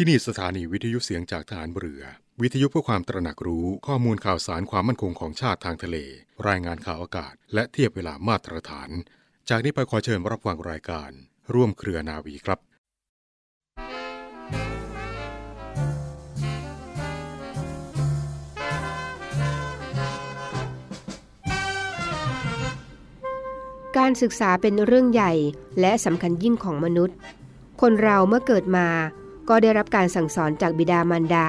ที่นี่สถานีวิทยุเสียงจากฐานเรือ วิทยุเพื่อความตระหนักรู้ข้อมูลข่าวสารความมั่นคงของชาติทางทะเล รายงานข่าวอากาศ และเทียบเวลามาตรฐาน จากนี้ไปขอเชิญรับฟังรายการ ร่วมเครือนาวีครับการศึกษาเป็นเรื่องใหญ่และสำคัญยิ่งของมนุษย์ คนเราเมื่อเกิดมา ก็ได้รับการสั่งสอนจากบิดามารดา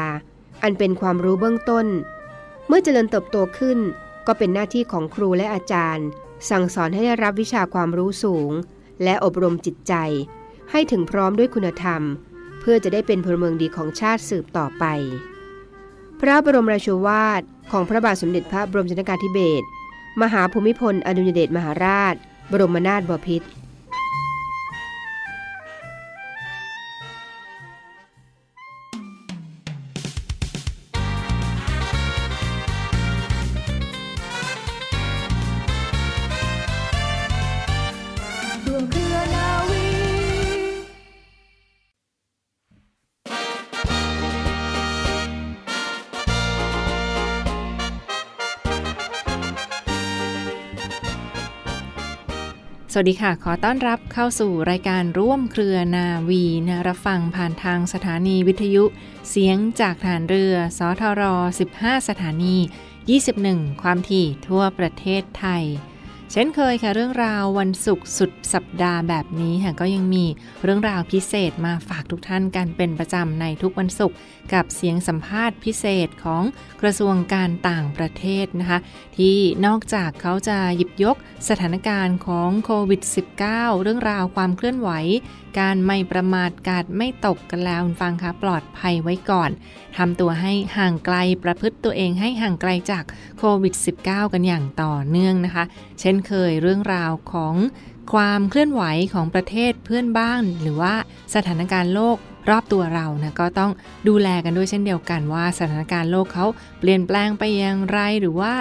อันเป็นความรู้เบื้องต้น เมื่อเจริญเติบโตขึ้น ก็เป็นหน้าที่ของครูและอาจารย์ สั่งสอนให้ได้รับวิชาความรู้สูง และอบรมจิตใจ ให้ถึงพร้อมด้วยคุณธรรม เพื่อจะได้เป็นพลเมืองดีของชาติสืบต่อไป พระบรมราชวาทของพระบาทสมเด็จพระบรมชนกาธิเบศรมหาภูมิพลอดุลยเดชมหาราช บรมนาถบพิตร วัสดีค่ะ ขอต้อนรับเข้าสู่รายการร่วมเครือนาวีนะรับฟังผ่านทางสถานีวิทยุ เสียงจากฐานเรือ สทร 15 สถานี 21 ความถี่ทั่วประเทศไทย เช่นเคยค่ะเรื่องราววันศุกร์สุดสัปดาห์แบบนี้ค่ะก็ยังมีเรื่องราวพิเศษมาฝากทุกท่านกันเป็นประจำในทุกวันศุกร์ กับเสียงสัมภาษณ์พิเศษของกระทรวงการต่างประเทศนะคะที่นอกจากเขาจะหยิบยกสถานการณ์ของโควิด -19 เรื่องราวความเคลื่อนไหว การไม่ประมาทกาดไม่ตกกันแล้วฟังคะปลอดภัยไว้ก่อนทำตัวให้ห่างไกลประพฤติตัวเองให้ห่างไกลจากโควิด -19 กันอย่างต่อเนื่องนะคะ เช่นเคยเรื่องราวของความเคลื่อนไหวของประเทศเพื่อนบ้าน หรือว่าสถานการณ์โลกรอบตัวเรานะก็ต้องดูแลกันด้วยเช่นเดียวกันว่าสถานการณ์โลกเขาเปลี่ยนแปลงไปอย่างไรหรือว่า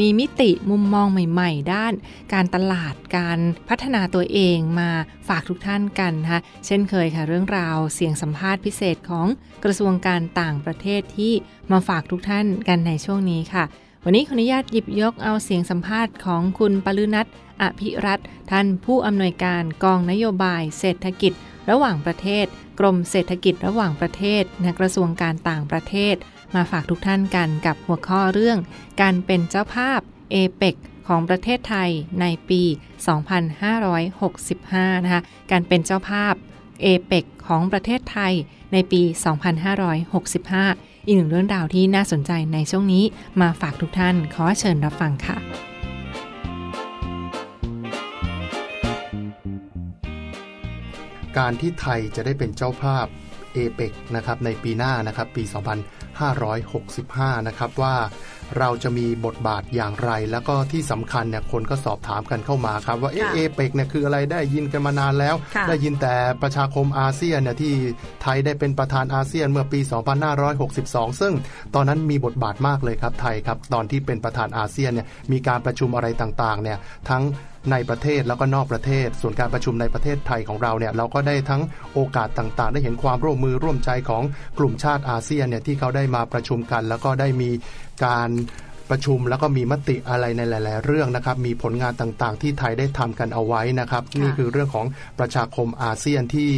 มีมิติมุมมองใหม่ๆ ด้าน การตลาดการพัฒนาตัวเองมาฝากทุกท่านกันนะคะเช่นเคยค่ะเรื่องราวเสียงสัมภาษณ์พิเศษของกระทรวงการต่างประเทศที่มาฝากทุกท่านกันในช่วงนี้ค่ะ วันนี้ขออนุญาตหยิบยกเอาเสียงสัมภาษณ์ของคุณปลุนัทอภิรัตท่านผู้อำนวยการกองนโยบาย เศรษฐกิจ ระหว่างประเทศ กรมเศรษฐกิจระหว่างประเทศในกระทรวงการต่างประเทศ มาฝากทุกท่านกันกับหัวข้อเรื่อง การเป็นเจ้าภาพเอเปกของประเทศไทยในปี 2565 นะคะ การเป็นเจ้าภาพเอเปกของประเทศไทยในปี 2565 อีกหนึ่งเรื่องราวที่น่าสนใจในช่วงนี้มาฝากทุกท่านขอเชิญรับฟังค่ะการที่ไทยจะได้เป็นเจ้าภาพเอเปกนะครับในปีหน้านะครับปี 2565 นะครับว่า เราจะมีบทบาทอย่างไร แล้วก็ที่สำคัญเนี่ยคนก็สอบถามกันเข้ามาครับ ว่าเอเอเปกเนี่ยคืออะไรได้ยินกันมานานแล้ว ได้ยินแต่ประชาคมอาเซียนเนี่ยที่ไทยได้เป็นประธานอาเซียนเมื่อปี 2562 ซึ่งตอนนั้นมีบทบาทมากเลยครับไทยครับ ตอนที่เป็นประธานอาเซียนเนี่ยมีการประชุมอะไรต่างๆเนี่ยทั้งในประเทศแล้วก็นอกประเทศ ส่วนการประชุมในประเทศไทยของเราเนี่ยเราก็ได้ทั้งโอกาสต่างๆ ได้เห็นความร่วมมือร่วมใจของกลุ่มชาติอาเซียนเนี่ยที่เขาได้มาประชุมกัน แล้วก็ได้มี การประชุมแล้วก็มีมติอะไรในหลาย ๆ เรื่องนะครับ มีผลงานต่างๆ ที่ไทยได้ทำกันเอาไว้นะครับ นี่คือเรื่องของประชาคมอาเซียนที่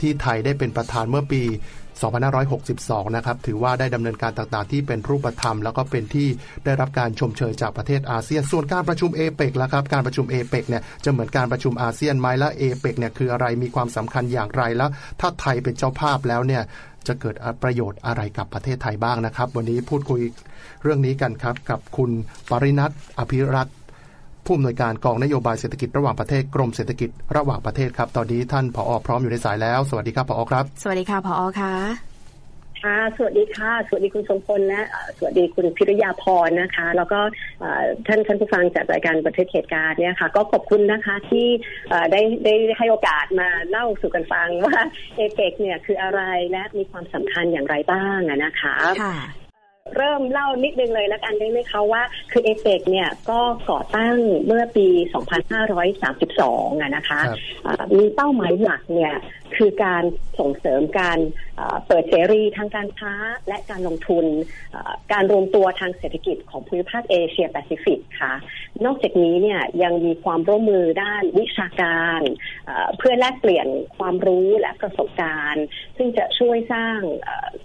ที่ไทยได้เป็นประธานเมื่อปี 2562 นะครับ ถือว่าได้ดำเนินการต่างๆ ที่เป็นรูปธรรม แล้วก็เป็นที่ได้รับการชมเชยจากประเทศอาเซียน ส่วนการประชุมเอเปกละครับ การประชุมเอเปกเนี่ยจะเหมือนการประชุมอาเซียนไหมและเอเปกเนี่ยคืออะไร มีความสำคัญอย่างไร แล้วถ้าไทยเป็นเจ้าภาพแล้วเนี่ย จะเกิดประโยชน์อะไรกับประเทศไทยบ้างนะครับ วันนี้พูดคุยเรื่องนี้กันครับ กับคุณปรินัทอภิรัตผู้อำนวยการกองนโยบายเศรษฐกิจระหว่างประเทศกรมเศรษฐกิจระหว่างประเทศครับ ตอนนี้ท่านผออพร้อมอยู่ในสายแล้ว สวัสดีครับผอครับ สวัสดีค่ะผอค่ะ ค่ะสวัสดีค่ะ สวัสดีคุณทรงพลและสวัสดีคุณพิรยาพรนะคะ แล้วก็ท่านท่านผู้ฟังจากรายการประเทศเหตุการณ์เนี่ยค่ะ ก็ขอบคุณนะคะที่ได้ได้ให้โอกาสมาเล่าสู่กันฟังว่าเอเปกเนี่ยคืออะไรและมีความสำคัญอย่างไรบ้างนะคะเริ่มเล่านิดนึงเลยแล้วกันได้ไหมคะว่าคือเอเปกเนี่ยก็ก่อตั้งเมื่อปี 2532อะนะคะ มีเป้าหมายหลักเนี่ย คือการส่งเสริมการเปิดเสรีทางการค้าและการลงทุน การรวมตัวทางเศรษฐกิจของภูมิภาคเอเชียแปซิฟิกค่ะ นอกจากนี้เนี่ยยังมีความร่วมมือด้านวิชาการ เพื่อแลกเปลี่ยนความรู้และประสบการณ์ ซึ่งจะช่วยสร้าง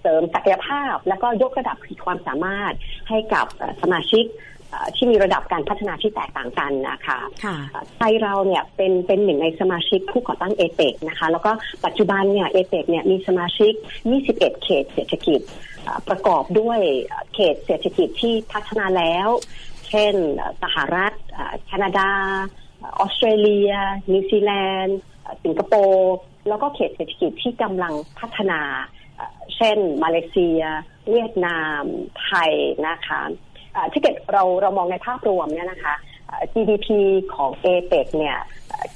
เสริมศักยภาพ และก็ยกระดับขีดความสามารถให้กับสมาชิก ที่มีระดับการพัฒนาที่แตกต่างกันนะคะไทยเราเนี่ยเป็นเป็นหนึ่งในสมาชิกผู้ก่อตั้งเอเปกนะคะ แล้วก็ปัจจุบันเนี่ยเอเปกเนี่ยมีสมาชิก 21 เขตเศรษฐกิจประกอบด้วยเขตเศรษฐกิจที่พัฒนาแล้ว เช่นสหรัฐแคนาดา ออสเตรเลีย นิวซีแลนด์ สิงคโปร์ แล้วก็เขตเศรษฐกิจที่กำลังพัฒนา เช่น มาเลเซีย เวียดนาม ไทยนะคะ ถ้าเกิดเราเรามองในภาพรวมเนี่ยนะคะ GDP ของเอเปกเนี่ย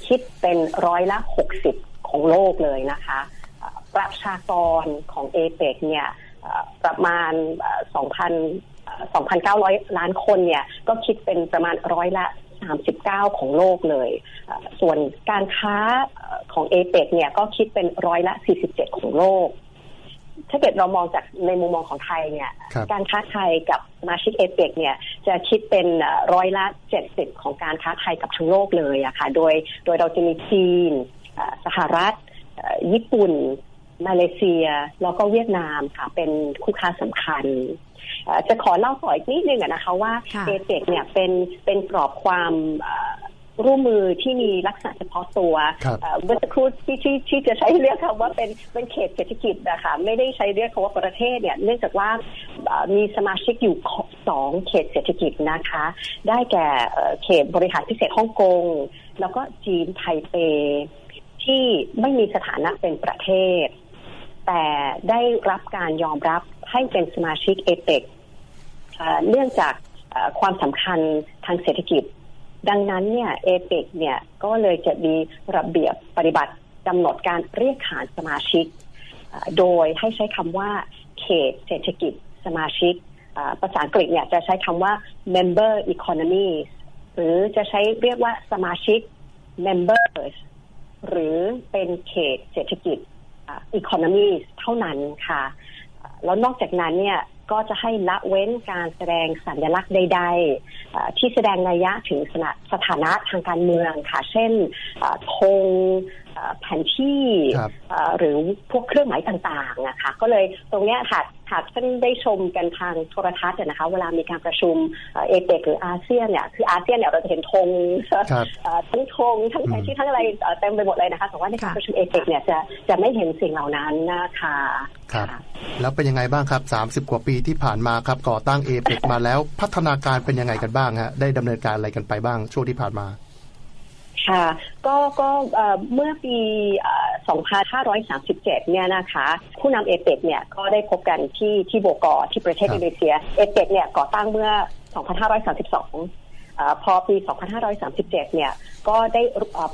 คิดเป็นร้อยละ 60 ของโลกเลยนะคะ ประชากรของเอเปกเนี่ยประมาณ 2,000 2,900 ล้านคนเนี่ยก็คิดเป็นประมาณร้อยละ 39 ของโลกเลย ส่วนการค้าของเอเปกเนี่ยก็คิดเป็นร้อยละ 47 ของโลก ถ้าเกิดเรามองจากในมุมมองของไทยเนี่ย การค้าไทยกับมาชิกเอเปกเนี่ยจะคิดเป็นร้อยละเจ็ดสิบของการค้าไทยกับทั้งโลกเลยอะค่ะ โดยโดยเราจะมีจีนสหรัฐ ญี่ปุ่น มาเลเซีย แล้วก็เวียดนามค่ะ เป็นคู่ค้าสำคัญ จะขอเล่าต่ออีกนิดนึงนะคะว่าเอเปกเนี่ยเป็นเป็นกรอบความ ร่วมมือที่มีลักษณะเฉพาะตัวเมื่อสักครู่ที่ที่ที่จะใช้เรียกคำว่าเป็นเป็นเขตเศรษฐกิจนะคะไม่ได้ใช้เรียกคำว่าประเทศเนี่ยเนื่องจากว่ามีสมาชิกอยู่สองเขตเศรษฐกิจนะคะ ได้แก่เขตบริหารพิเศษฮ่องกง แล้วก็จีนไทเป ที่ไม่มีสถานะเป็นประเทศ แต่ได้รับการยอมรับให้เป็นสมาชิกเอเปกเนื่องจากความสำคัญทางเศรษฐกิจ ดังนั้นเนี่ยเอเปกเนี่ยก็เลยจะมีระเบียบปฏิบัติกำหนดการเรียกขานสมาชิก โดยให้ใช้คำว่าเขตเศรษฐกิจสมาชิกภาษาอังกฤษเนี่ยจะใช้คำว่า member economy หรือจะใช้เรียกว่าสมาชิก members หรือเป็นเขตเศรษฐกิจ economy เท่านั้นค่ะ แล้วนอกจากนั้นเนี่ย ก็จะให้ละเว้นการแสดงสัญลักษณ์ใด ๆ ที่แสดงนัยยะถึงสถานะทางการเมืองค่ะ เช่นธง แผนที่หรือพวกเครื่องหมายต่างๆนะคะก็เลยตรงนี้หากหากท่านได้ชมกันทางโทรทัศน์นะคะ เวลามีการประชุมเอเปกหรืออาเซียนเนี่ยคืออาเซียนเนี่ยเราจะเห็นธงทั้งธงทั้งแผนที่ทั้งอะไรเต็มไปหมดเลยนะคะแต่ว่าในการประชุมเอเปกเนี่ยจะจะไม่เห็นสิ่งเหล่านั้นนะคะครับแล้วเป็นยังไงบ้างครับ 30 กว่าปีที่ผ่านมาครับก่อตั้งเอเปกมาแล้วพัฒนาการเป็นยังไงกันบ้างฮะได้ดำเนินการอะไรกันไปบ้างช่วงที่ผ่านมา ค่ะ ก็ก็เมื่อปี 2537 เนี่ยนะคะ ผู้นำเอเปกเนี่ยก็ได้พบกันที่ที่โบกอที่ประเทศอินโดนีเซีย เอเปกเนี่ยก่อตั้งเมื่อ 2532 พอปี 2537 เนี่ยก็ได้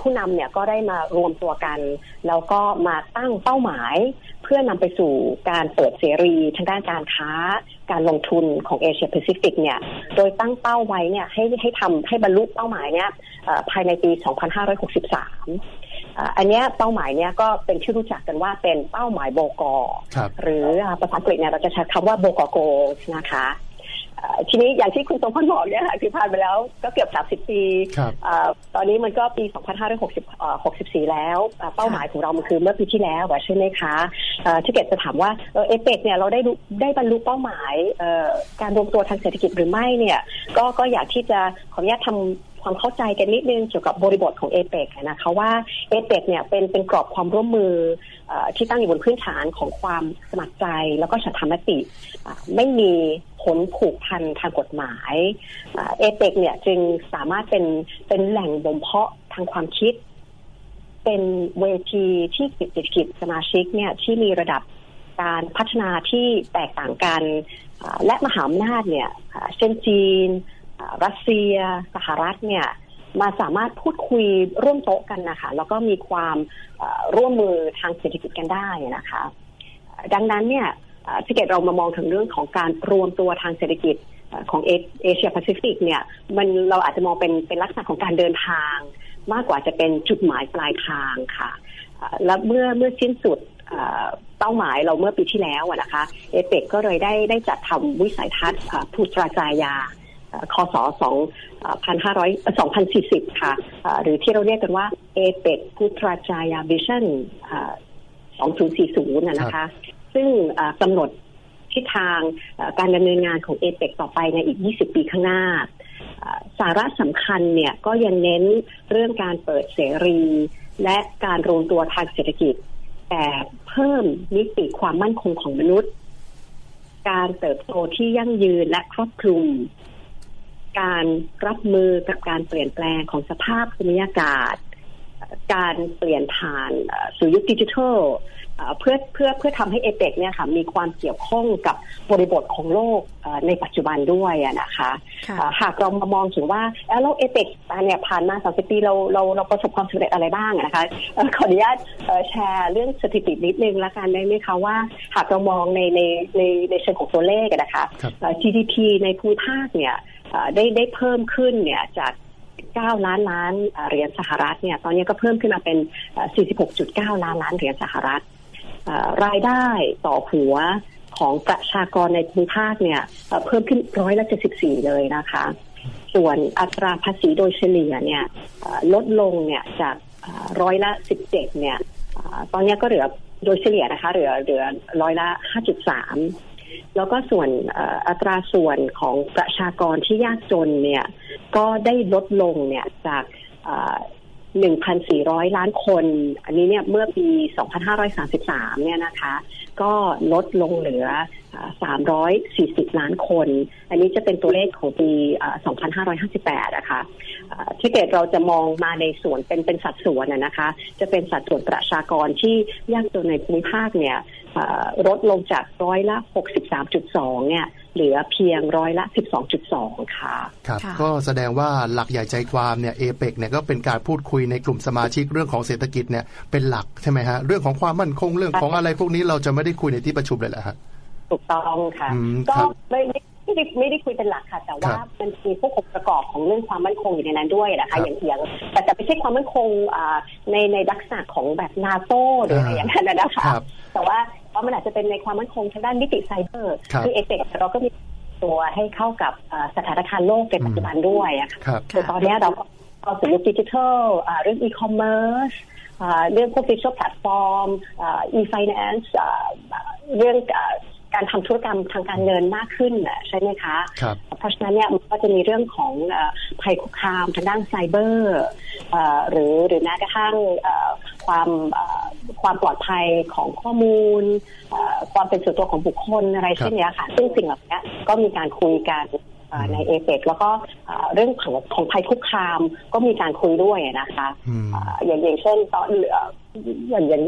ผู้นำเนี่ยก็ได้มารวมตัวกัน แล้วก็มาตั้งเป้าหมาย เพื่อนำไปสู่การเปิดเสรีทางด้านการค้า การลงทุนของเอเชียแปซิฟิกเนี่ย โดยตั้งเป้าไว้เนี่ยให้ให้ทำให้บรรลุเป้าหมายเนี่ยภายในปี 2563อันนี้เป้าหมายเนี่ยก็เป็นที่รู้จักกันว่าเป็นเป้าหมายโบกอหรือภาษาอังกฤษเนี่ยเราจะใช้คำว่าโบกโกนะคะ ทีนี้อย่างที่คุณสมพรบอกเนี่ยค่ะคือผ่านไปแล้วก็เกือบ 30 ปี ตอนนี้มันก็ปี 2564 แล้ว เป้าหมายของเรามันคือเมื่อปีที่แล้วใช่ไหมคะที่เกตจะถามว่าเอเปกเนี่ยเราได้ได้บรรลุเป้าหมายการรวมตัวทางเศรษฐกิจหรือไม่เนี่ยก็ก็อยากที่จะขออนุญาตทำ ความเข้าใจกันนิดนึงเกี่ยวกับบริบทของเอเปกนะคะว่าเอเปกเนี่ยเป็นเป็นกรอบความร่วมมือที่ตั้งอยู่บนพื้นฐานของความสมัครใจแล้วก็ฉันทามติ ไม่มีผลผูกพันทางกฎหมายเอเปกเนี่ยจึงสามารถเป็นเป็นแหล่งบ่มเพาะทางความคิด เป็นเวทีที่กิจกิจสมาชิกเนี่ยที่มีระดับการพัฒนาที่แตกต่างกัน และมหาอำนาจเนี่ยเช่นจีน รัสเซียสหรัฐเนี่ยมาสามารถพูดคุยร่วมโต๊ะกันนะคะแล้วก็มีความร่วมมือทางเศรษฐกิจกันได้นะคะ ดังนั้นเนี่ยถ้าเกิดเรามามองถึงเรื่องของการรวมตัวทางเศรษฐกิจของเอเชียแปซิฟิกเนี่ยมันเราอาจจะมองเป็นเป็นลักษณะของการเดินทาง มากกว่าจะเป็นจุดหมายปลายทางค่ะและเมื่อเมื่อสิ้นสุดเป้าหมายเราเมื่อปีที่แล้วนะคะเอเปกก็เลยได้ได้จัดทำวิสัยทัศน์ปุตราจายา คศ2,500 2040 ค่ะ หรือที่เราเรียกกันว่าเอเปกพุตราจายาวิชั่น2040 นะคะ ซึ่งกำหนดทิศทางการดำเนินงานของเอเปกต่อไปในอีก 20 ปีข้างหน้า สาระสำคัญเนี่ยก็ยังเน้นเรื่องการเปิดเสรี และการรวมตัวทางเศรษฐกิจ แต่เพิ่มมิติความมั่นคงของมนุษย์ การเติบโตที่ยั่งยืนและครอบคลุม การรับมือกับการเปลี่ยนแปลงของสภาพภูมิอากาศ การเปลี่ยนผ่านสู่ยุคดิจิทัลเพื่อเพื่อเพื่อทำให้เอเปกเนี่ยค่ะมีความเกี่ยวข้องกับบริบทของโลกในปัจจุบันด้วยนะคะหากเรามามองถึงว่าแล้วเอเปกเนี่ยผ่านมาสองปีเราเราเราประสบความสำเร็จอะไรบ้างนะคะขออนุญาตแชร์เรื่องสถิตินิดนึงละกันได้ไหมคะว่า หากเรามองในในในในเชิงของตัวเลขนะคะ GDP ในภูมิภาคเนี่ย ได้ได้เพิ่มขึ้นเนี่ยจาก 9 ล้านล้านเหรียญสหรัฐเนี่ยตอนนี้ก็เพิ่มขึ้นมาเป็น 46.9 ล้านล้านเหรียญสหรัฐรายได้ต่อหัวของประชากรในภูมิภาคเนี่ยเพิ่มขึ้นร้อยละเจ็ดสิบสี่เลยนะคะ ส่วนอัตราภาษีโดยเฉลี่ยเนี่ยลดลงเนี่ยจากร้อยละสิบเจ็ดเนี่ยตอนนี้ก็เหลือโดยเฉลี่ยนะคะเหลือเหลือร้อยละห้าจุดสาม แล้วก็ส่วนอัตราส่วนของประชากรที่ยากจนเนี่ยก็ได้ลดลงเนี่ยจาก1,400 ล้านคน อันนี้เนี่ยเมื่อปี 2533 เนี่ยนะคะ ก็ลดลงเหลือ 340 ล้านคน อันนี้จะเป็นตัวเลขของปี 2558 นะคะที่เกิดเราจะมองมาในส่วนเป็นเป็นสัดส่วนนะคะ จะเป็นสัดส่วนประชากรที่ยากจนในภูมิภาคเนี่ย ลดลงจากร้อยละ 63.2 เนี่ย เหลือเพียงร้อยละ 12.2 ค่ะ ครับ ก็แสดงว่าหลักใหญ่ใจความเนี่ยเอเปกเนี่ยก็เป็นการพูดคุยในกลุ่มสมาชิกเรื่องของเศรษฐกิจเนี่ยเป็นหลักใช่ไหมฮะ เรื่องของความมั่นคงเรื่องของอะไรพวกนี้เราจะไม่ได้คุยในที่ประชุมเลยเหรอฮะ ถูกต้องค่ะ ก็ไม่ไม่ได้ไม่ได้คุยเป็นหลักค่ะ แต่ว่ามันมีพวกองค์ประกอบของเรื่องความมั่นคงอยู่ในนั้นด้วยนะคะอย่างเอียงแต่จะไม่ใช่ความมั่นคงในในลักษณะของแบบนาโต้หรืออะไรอย่างนั้นนะคะแต่ว่าเพ ราะมันอาจจะเป็นในความมั่นคงทางด้านมิติไซเบอร์คือเอเปกเราก็มีตัวให้เข้ากับสถานการณ์โลกในปัจจุบันด้วยอะค่ะคือตอนนี้เราเอาสู่ยุคดิจิทัลเรื่องอีคอมเมิร์ซเรื่องพวกดิจิทัลแพลตฟอร์มอีไฟแนนซ์เรื่อง การทำธุรกรรมทางการเงินมากขึ้นใช่ไหมคะเพราะฉะนั้นเนี่ยมันก็จะมีเรื่องของภัยคุกคามทางด้านไซเบอร์หรือหรือแม้กระทั่งความความปลอดภัยของข้อมูล ความเป็นส่วนตัวของบุคคลอะไรเช่นนี้ค่ะ ซึ่งสิ่งเหล่านี้ก็มีการคุยกัน ในเอเปกแล้วก็เรื่องของของภัยคุกคามก็มีการคุยด้วยนะคะอย่างอย่างเช่นตอนอย่างอย่าง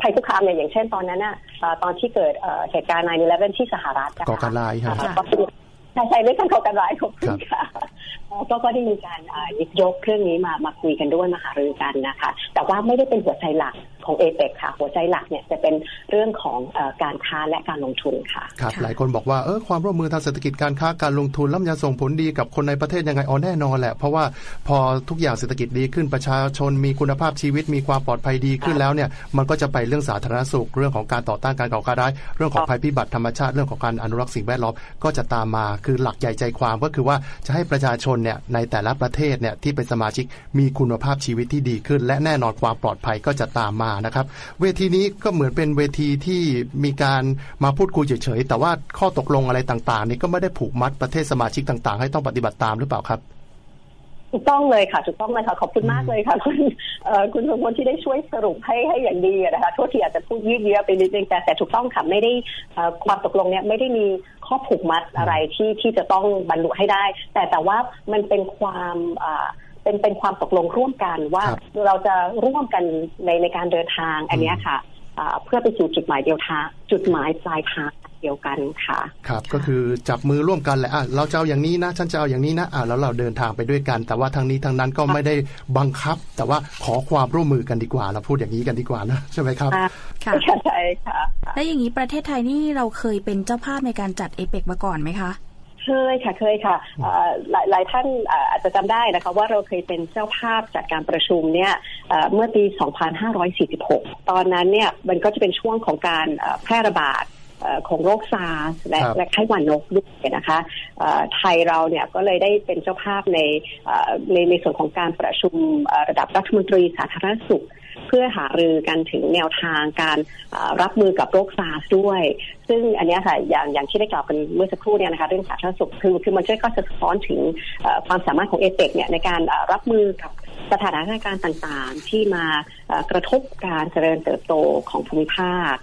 ภัยคุกคามเนี่ยอย่างเช่นตอนนั้นน่ะตอนที่เกิดเหตุการณ์9-11ที่สหรัฐก่อการร้ายครับใช่ใช่เรื่องการก่อการร้ายของคุณค่ะ ก็ก็ได้มีการหยิบยกเรื่องนี้มามาคุยกันด้วยมาหารือกันนะคะ แต่ว่าไม่ได้เป็นหัวใจหลักของเอเปกค่ะ หัวใจหลักเนี่ยจะเป็นเรื่องของการค้าและการลงทุนค่ะครับหลายคนบอกว่าเออความร่วมมือทางเศรษฐกิจการค้าการลงทุนแล้วจะส่งผลดีกับคนในประเทศยังไงอ๋อแน่นอนแหละ เพราะว่าพอทุกอย่างเศรษฐกิจดีขึ้นประชาชนมีคุณภาพชีวิตมีความปลอดภัยดีขึ้นแล้วเนี่ยมันก็จะไปเรื่องสาธารณสุข เรื่องของการต่อต้านการก่อการร้ายเรื่องของภัยพิบัติธรรมชาติเรื่องของการอนุรักษ์สิ่งแวดล้อมก็จะตามมาคือหลักใหญ่ใจความก็คือว่าจะให้ประชาชนเนี่ยในแต่ละประเทศเนี่ยที่เป็นสมาชิกมีคุณภาพชีวิตที่ดีขึ้น และแน่นอนความปลอดภัยก็จะตามมานะครับ เวทีนี้ก็เหมือนเป็นเวทีที่มีการมาพูดคุยเฉยๆแต่ว่าข้อตกลงอะไรต่างๆ นี่ก็ไม่ได้ผูกมัดประเทศสมาชิกต่าง ๆ ให้ต้องปฏิบัติตามหรือเปล่าครับ ถูกต้องเลยค่ะถูกต้องเลยค่ะ ขอบคุณมากเลยค่ะ คุณคุณสมพลที่ได้ช่วยสรุปให้ให้อย่างดีนะคะโทษทีอาจจะพูดยืดเยื้อไปนิดนึงแต่แต่ถูกต้องค่ะไม่ได้ความตกลงเนี่ยไม่ได้มีข้อผูกมัดอะไรที่ที่จะต้องบรรลุให้ได้ แต่แต่ว่ามันเป็นความเป็นเป็นความตกลงร่วมกันว่าเราจะร่วมกันในในการเดินทางอันนี้ค่ะเพื่อไปสู่จุดหมายเดียวทางจุดหมายปลายทาง เดียวกันค่ะ ครับก็คือจับมือร่วมกันแหละอะเราจะเอาอย่างนี้นะฉันจะเอาอย่างนี้นะอะแล้วเราเดินทางไปด้วยกัน แต่ว่าทางนี้ทางนั้นก็ไม่ได้บังคับ แต่ว่าขอความร่วมมือกันดีกว่าเราพูดอย่างนี้กันดีกว่านะใช่ไหมครับค่ะใช่ค่ะ แล้วอย่างนี้ประเทศไทยนี่เราเคยเป็นเจ้าภาพในการจัดเอเปกมาก่อนไหมคะเคยค่ะเคยค่ะหลายหลายท่านอาจจะจำได้นะคะว่าเราเคยเป็นเจ้าภาพจัดการประชุมเนี่ยเมื่อปี 2546 ตอนนั้นเนี่ยมันก็จะเป็นช่วงของการแพร่ระบาด ของโรคซาร์และและไข้หวัดนกด้วยนะคะไทยเราเนี่ยก็เลยได้เป็นเจ้าภาพในในในส่วนของการประชุมระดับรัฐมนตรีสาธารณสุข เพื่อหารือกันถึงแนวทางการรับมือกับโรคซาร์ด้วย ซึ่งอันนี้ค่ะอย่างอย่างที่ได้กล่าวกันเมื่อสักครู่เนี่ยนะคะเรื่องสาธารณสุขคือคือมันช่วยก็จะสะท้อนถึงความสามารถของเอเปกเนี่ยในการรับมือกับ สถานการณ์ต่างๆ ที่มากระทบการเจริญเติบโตของภูมิภาค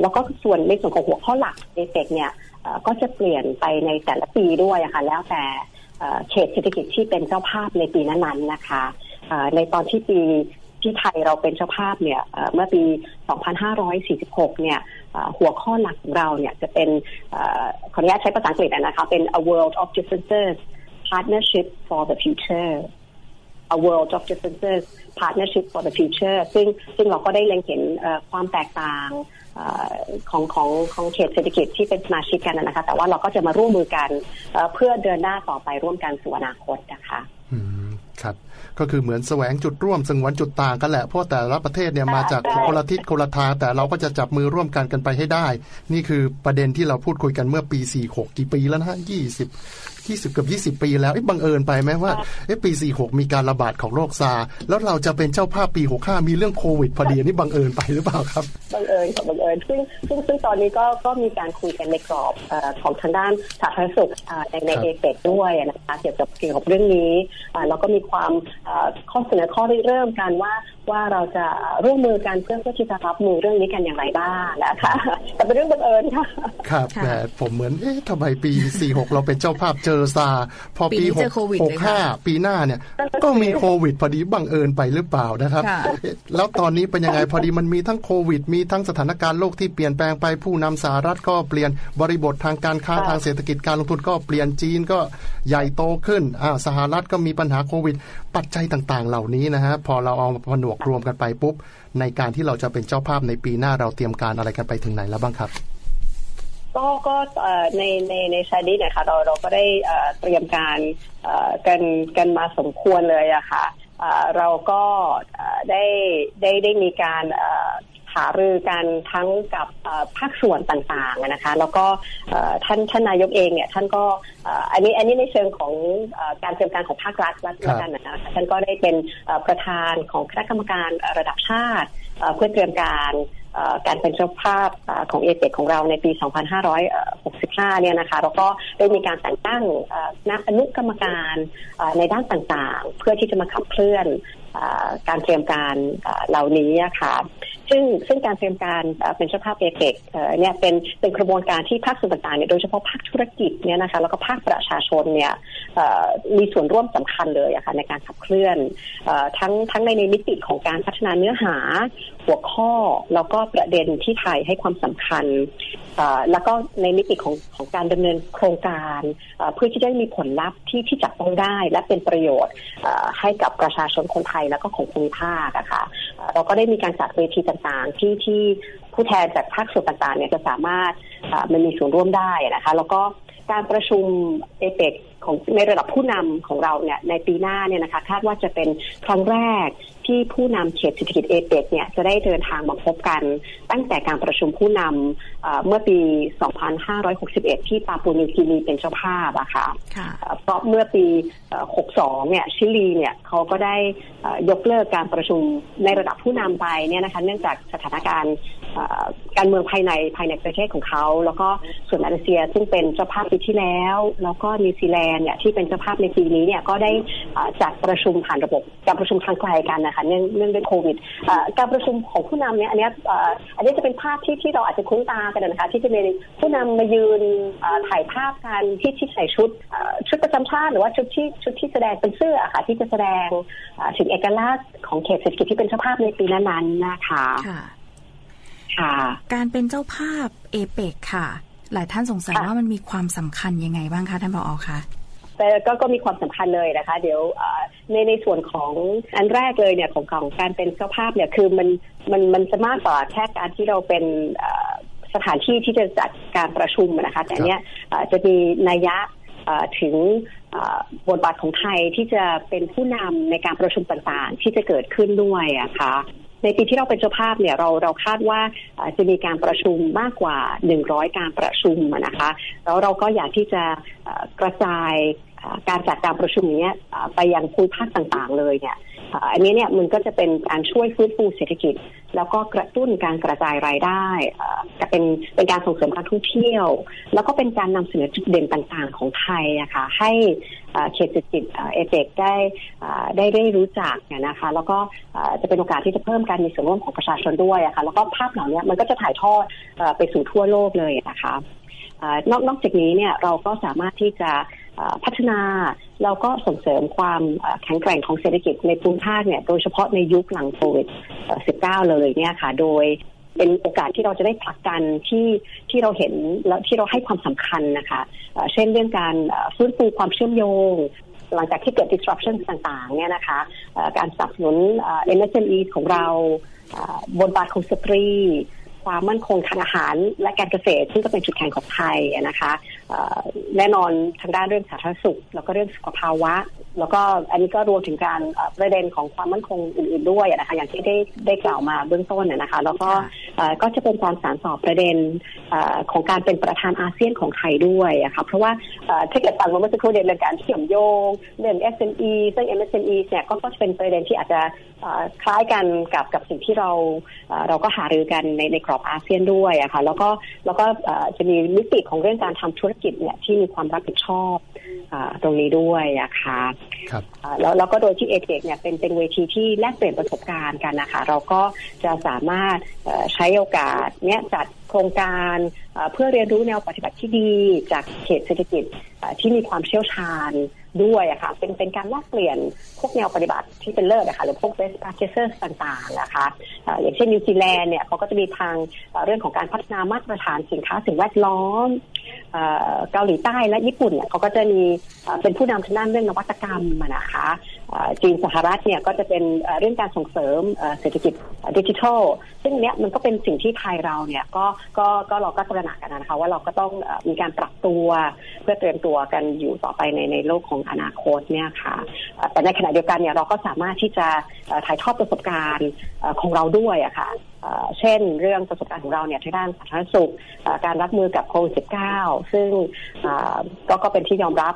แล้วก็ส่วนในส่วนของหัวข้อหลักเอเปกเนี่ยก็จะเปลี่ยนไปในแต่ละปีด้วยค่ะแล้วแต่เขตเศรษฐกิจที่เป็นเจ้าภาพในปีนั้นๆนะคะในตอนที่ปีที่ไทยเราเป็นเจ้าภาพเนี่ยเมื่อปี 2546 เนี่ยหัวข้อหลักของเราเนี่ยจะเป็นขออนุญาตใช้ภาษาอังกฤษนะคะเป็น a world of differences partnership for the future a world of differences partnership for the future ซึ่งซึ่งเราก็ได้เล็งเห็นความแตกต่างของของของเขตเศรษฐกิจที่เป็นสมาชิกกันนะคะ แต่ว่าเราก็จะมาร่วมมือกันเพื่อเดินหน้าต่อไปร่วมกันสู่อนาคตนะคะครับก็คือเหมือนแสวงจุดร่วมสงวนจุดต่างกันแหละ เพราะแต่ละประเทศเนี่ยมาจากคนละทิศคนละทางแต่เราก็จะจับมือร่วมกันกันไปให้ได้ นี่คือประเด็นที่เราพูดคุยกันเมื่อปี 46 กี่ปีแล้วนะยี่สิบยี่สิบกับยี่สิบปีแล้วบังเอิญไปไหมว่าปีสี่หกมีการระบาดของโรคซาแล้วเราจะเป็นเจ้าภาพปีหกห้ามีเรื่องโควิดพอดีนี่บังเอิญไปหรือเปล่าครับบังเอิญค่ะบังเอิญซึ่งซึ่งซึ่งตอนนี้ก็ก็มีการคุยกันในกรอบของทางด้านสาธารณสุขในในเอเปกด้วยนะคะเกี่ยวกับเกี่ยวกับเรื่องนี้แล้วก็มีความข้อเสนอข้อเริ่มกันว่า ว่าเราจะร่วมมือกันเพื่อเพื่อที่จะรับมือเรื่องนี้กันอย่างไรบ้างนะคะแต่เป็นเรื่องบังเอิญค่ะครับแต่ผมเหมือนเอ๊ะทำไมปี 46 เราเป็นเจ้าภาพเจอซา พอปีหกห้าปีหน้าเนี่ย ก็มีโควิดพอดีบังเอิญไปหรือเปล่านะครับ แล้วตอนนี้เป็นยังไงพอดีมันมีทั้งโควิด มีทั้งสถานการณ์โลกที่เปลี่ยนแปลงไปผู้นำสหรัฐก็เปลี่ยนบริบททางการค้าทางเศรษฐกิจการลงทุนก็เปลี่ยนจีนก็ใหญ่โตขึ้นอ่าสหรัฐก็มีปัญหาโควิดปัจจัยต่างๆ เหล่านี้นะฮะพอเราเอาผนวกรวมกันไปปุ๊บ ในการที่เราจะเป็นเจ้าภาพในปีหน้าเราเตรียมการอะไรกันไปถึงไหนแล้วบ้างครับก็ก็ในในในชาดีเนี่ยค่ะเราเราก็ได้เตรียมการกันกันมาสมควรเลยอะค่ะเราก็ได้ได้ได้มีการ หารือกันทั้งกับภาคส่วนต่างๆนะคะ แล้วก็ท่านท่านนายกเองเนี่ยท่านก็อันนี้อันนี้ในเชิงของการเตรียมการของภาครัฐแล้วกันนะคะท่านก็ได้เป็นประธานของคณะกรรมการระดับชาติเพื่อเตรียมการการเป็นเจ้าภาพของเอเปกของเราในปี 2565 เนี่ยนะคะ แล้วก็ได้มีการแต่งตั้งนักอนุกรรมการในด้านต่างๆ เพื่อที่จะมาขับเคลื่อน การเตรียมการเหล่านี้ค่ะซึ่งซึ่งการเตรียมการเป็นเจ้าภาพเอเปกเนี่ยเป็นเป็นกระบวนการที่ภาคส่วนต่างๆเนี่ยโดยเฉพาะภาคธุรกิจเนี่ยนะคะแล้วก็ภาคประชาชนเนี่ยมีส่วนร่วมสำคัญเลยอะค่ะในการขับเคลื่อนทั้งทั้งในในมิติของการพัฒนาเนื้อหาหัวข้อแล้วก็ประเด็นที่ไทยให้ความสำคัญแล้วก็ในมิติของของการดำเนินโครงการเพื่อที่จะมีผลลัพธ์ที่ที่จับต้องได้ และเป็นประโยชน์ให้กับประชาชนคนไทยแล้วก็ของภูมิภาคอะค่ะเราก็ได้มีการจัดเวทีต่างๆ ที่ที่ผู้แทนจากภาคส่วนต่างๆเนี่ยจะสามารถมันมีส่วนร่วมได้นะคะ แล้วก็การประชุมเอเปก ของในระดับผู้นำของเราเนี่ยในปีหน้าเนี่ยนะคะคาดว่าจะเป็นครั้งแรกที่ผู้นำเขตเศรษฐกิจเอเปกเนี่ยจะได้เดินทางมาพบกัน ตั้งแต่การประชุมผู้นำเมื่อปี 2561 ที่ปาปูนิวกินีเป็นเจ้าภาพอะค่ะเพราะเมื่อปี 62 เนี่ยชิลีเนี่ยเขาก็ได้ยกเลิกการประชุมในระดับผู้นำไปเนี่ยนะคะเนื่องจากสถานการณ์การเมืองภายในภายในประเทศของเขา แล้วก็ส่วนมาเลเซียซึ่งเป็นเจ้าภาพปีที่แล้ว แล้วก็นิวซีแลนด์เนี่ยที่เป็นเจ้าภาพในปีนี้เนี่ยก็ได้จัดประชุมผ่านระบบการประชุมทางไกลกันนะคะเนื่องเนื่องด้วยโควิดการประชุมของผู้นำเนี่ยอันนี้อันนี้จะเป็นภาพที่ที่เราอาจจะคุ้นตากันนะคะที่จะมีผู้นำมายืนถ่ายภาพกันที่ที่ใส่ชุดชุดประจำชาติหรือว่าชุดที่ชุดที่แสดงเป็นเสื้อค่ะที่จะแสดงถึงเอกลักษณ์ของเขตเศรษฐกิจที่เป็นเจ้าภาพในปีนั้นๆนะคะค่ะ การเป็นเจ้าภาพเอเปกค่ะ หลายท่านสงสัยว่ามันมีความสำคัญยังไงบ้างคะท่านผอคะแต่ ก็ก็มีความสำคัญเลยนะคะ เดี๋ยวในในส่วนของอันแรกเลยเนี่ยของของการเป็นเจ้าภาพเนี่ยคือมันมันมันจะมากกว่าแค่การที่เราเป็นสถานที่ที่จะจัดการประชุมนะคะ แต่เนี้ยจะมีนัยยะถึงบทบาทของไทยที่จะเป็นผู้นำในการประชุมต่างๆ ที่จะเกิดขึ้นด้วยอะคะ่ะในปีที่เราเป็นเจ้าภาพเนี่ยเราเราคาดว่าจะมีการประชุมมากกว่า 100 การประชุมนะคะแล้วเราก็อยากที่จะกระจาย การจัดการประชุมนี้ไปยังภูมิภาคต่างๆ เลยเนี่ยอันนี้เนี่ยมันก็จะเป็นการช่วยฟื้นฟูเศรษฐกิจ แล้วก็กระตุ้นการกระจายรายได้จะเป็นเป็นการส่งเสริมการท่องเที่ยว แล้วก็เป็นการนำเสนอจุดเด่นต่างๆ ของไทยนะคะให้เขตเศรษฐกิจเอเจกได้ได้ได้รู้จักนะคะ แล้วก็จะเป็นโอกาสที่จะเพิ่มการมีส่วนร่วมของประชาชนด้วยะคะแล้วก็ภาพเหล่านี้มันก็จะถ่ายทอดไปสู่ทั่วโลกเลยนะคะนอกจากนี้เนี่ยเราก็สามารถที่จะ พัฒนาเราก็ส่งเสริมความแข็งแกร่งของเศรษฐกิจในภูมิภาคเนี่ยโดยเฉพาะในยุคหลังโควิด -19 เลยเนี่ยค่ะ โดยเป็นโอกาสที่เราจะได้ผลักดันที่ที่เราเห็นแล้วที่เราให้ความสำคัญนะคะเช่นเรื่องการฟื้นฟูความเชื่อมโยง หลังจากที่เกิด disruption ต่างๆเนี่ยนะคะการสนับสนุน MSME ของเราบทบาทของสตรี ความมั่นคงทางอาหารและการเกษตร ซึ่งก็เป็นจุดแข็งของไทยนะคะแน่นอนทางด้านเรื่องสาธารณสุข แล้วก็เรื่องสุขภาวะ แล้วก็อันนี้ก็รวมถึงการประเด็นของความมั่นคงอื่น ๆด้วยนะคะอย่างที่ได้ได้กล่าวมาเบื้องต้นนะคะ แล้วก็ก็จะเป็นการสารสอบประเด็นของการเป็นประธานอาเซียนของไทยด้วยนะคะเพราะว่าถ้าเกิดฟังมาเมื่อสักครู่เรื่องการเชื่อมโยงเรื่อง SME ซึ่ง MSME เนี่ยก็จะเป็นประเด็นที่อาจจะ คล้ายกันกับกับสิ่งที่เราเราก็หารือกันในในกรอบอาเซียนด้วยอะค่ะแล้วก็แล้วก็จะมีมิติของเรื่องการทำธุรกิจเนี่ยที่มีความรับผิดชอบตรงนี้ด้วยอะค่ะครับแล้วแล้วก็โดยที่เอเเนี่ยเป็นเป็นเวทีที่แลกเปลี่ยนประสบการณ์กันนะคะเราก็จะสามารถใช้โอกาสเนี้ยจัดโครงการเพื่อเรียนรู้แนวปฏิบัติที่ดี จากเขตเศรษฐกิจที่มีความเชี่ยวชาญด้วยอะค่ะเป็นเป็นการแลกเปลี่ยนพวกแนวปฏิบัติที่เป็นเลิศนะคะหรือพวก best practices ต่างๆนะคะอย่างเช่นนิวซีแลนด์เนี่ยเขาก็จะมีทางเรื่องของการพัฒนามาตรฐานสินค้าสิ่งแวดล้อมเกาหลีใต้และญี่ปุ่นเนี่ยเขาก็จะมีเป็นผู้นำทางด้านเรื่องนวัตกรรมนะคะจีนสหรัฐเนี่ยก็จะเป็นเรื่องการส่งเสริมเศรษฐกิจดิจิทัล ซึ่งเนี้ยมันก็เป็นสิ่งที่ไทยเราเนี่ยก็ก็ก็เราก็ตระหนักกันนะคะว่าเราก็ต้องมีการปรับตัวเพื่อเตรียมตัวกันอยู่ต่อไปในในโลกของอนาคตเนี่ยค่ะแต่ในขณะเดียวกันเนี่ยเราก็สามารถที่จะถ่ายทอดประสบการณ์ของเราด้วยอะค่ะเช่นเรื่องประสบการณ์ของเราเนี่ยทางด้านสาธารณสุขการรับมือกับโควิด -19 ซึ่งก็ก็เป็นที่ยอมรับ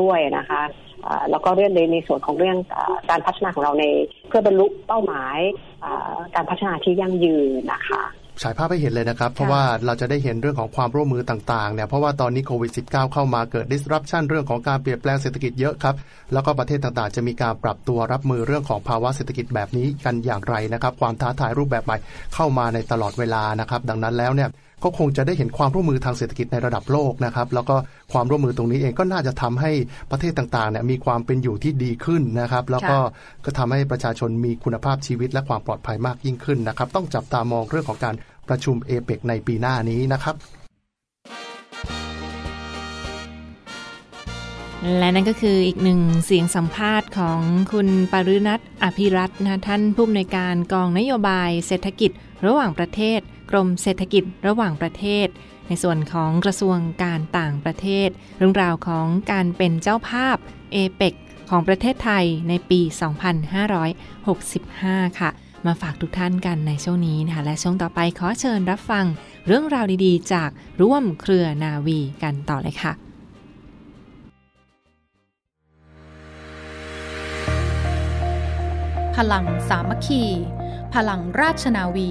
ด้วยนะคะแล้วก็เรื่องในในส่วนของเรื่องการพัฒนาของเราในเพื่อบรรลุเป้าหมายการพัฒนาที่ยั่งยืนนะคะ ฉายภาพให้เห็นเลยนะครับ เพราะว่าเราจะได้เห็นเรื่องของความร่วมมือต่างๆเนี่ยเพราะว่าตอนนี้โควิด -19 เข้ามาเกิด disruption เรื่องของการเปลี่ยนแปลงเศรษฐกิจเยอะครับ แล้วก็ประเทศต่างๆ จะมีการปรับตัวรับมือเรื่องของภาวะเศรษฐกิจแบบนี้กันอย่างไรนะครับ ความท้าทายรูปแบบใหม่เข้ามาในตลอดเวลานะครับ ดังนั้นแล้วเนี่ย ก็คงจะได้เห็นความร่วมมือทางเศรษฐกิจในระดับโลกนะครับ แล้วก็ความร่วมมือตรงนี้เองก็น่าจะทำให้ประเทศต่างๆเนี่ยมีความเป็นอยู่ที่ดีขึ้นนะครับ แล้วก็ก็ทำให้ประชาชนมีคุณภาพชีวิตและความปลอดภัยมากยิ่งขึ้นนะครับ ต้องจับตามองเรื่องของการประชุมเอเปกในปีหน้านี้นะครับและนั่นก็คืออีกหนึ่งเสียงสัมภาษณ์ของคุณปรุณัทอภิรัตน์นะท่านผู้อำนวยการกองนโยบายเศรษฐกิจระหว่างประเทศก รมเศรษฐกิจระหว่างประเทศ ในส่วนของกระทรวงการต่างประเทศ เรื่องราวของการเป็นเจ้าภาพเอเปกของประเทศไทยในปี 2565 ค่ะ มาฝากทุกท่านกันในช่วงนี้นะคะ และช่วงต่อไปขอเชิญรับฟังเรื่องราวดีๆ จากร่วมเครือนาวีกันต่อเลยค่ะพลังสามัคคี พลังราชนาวี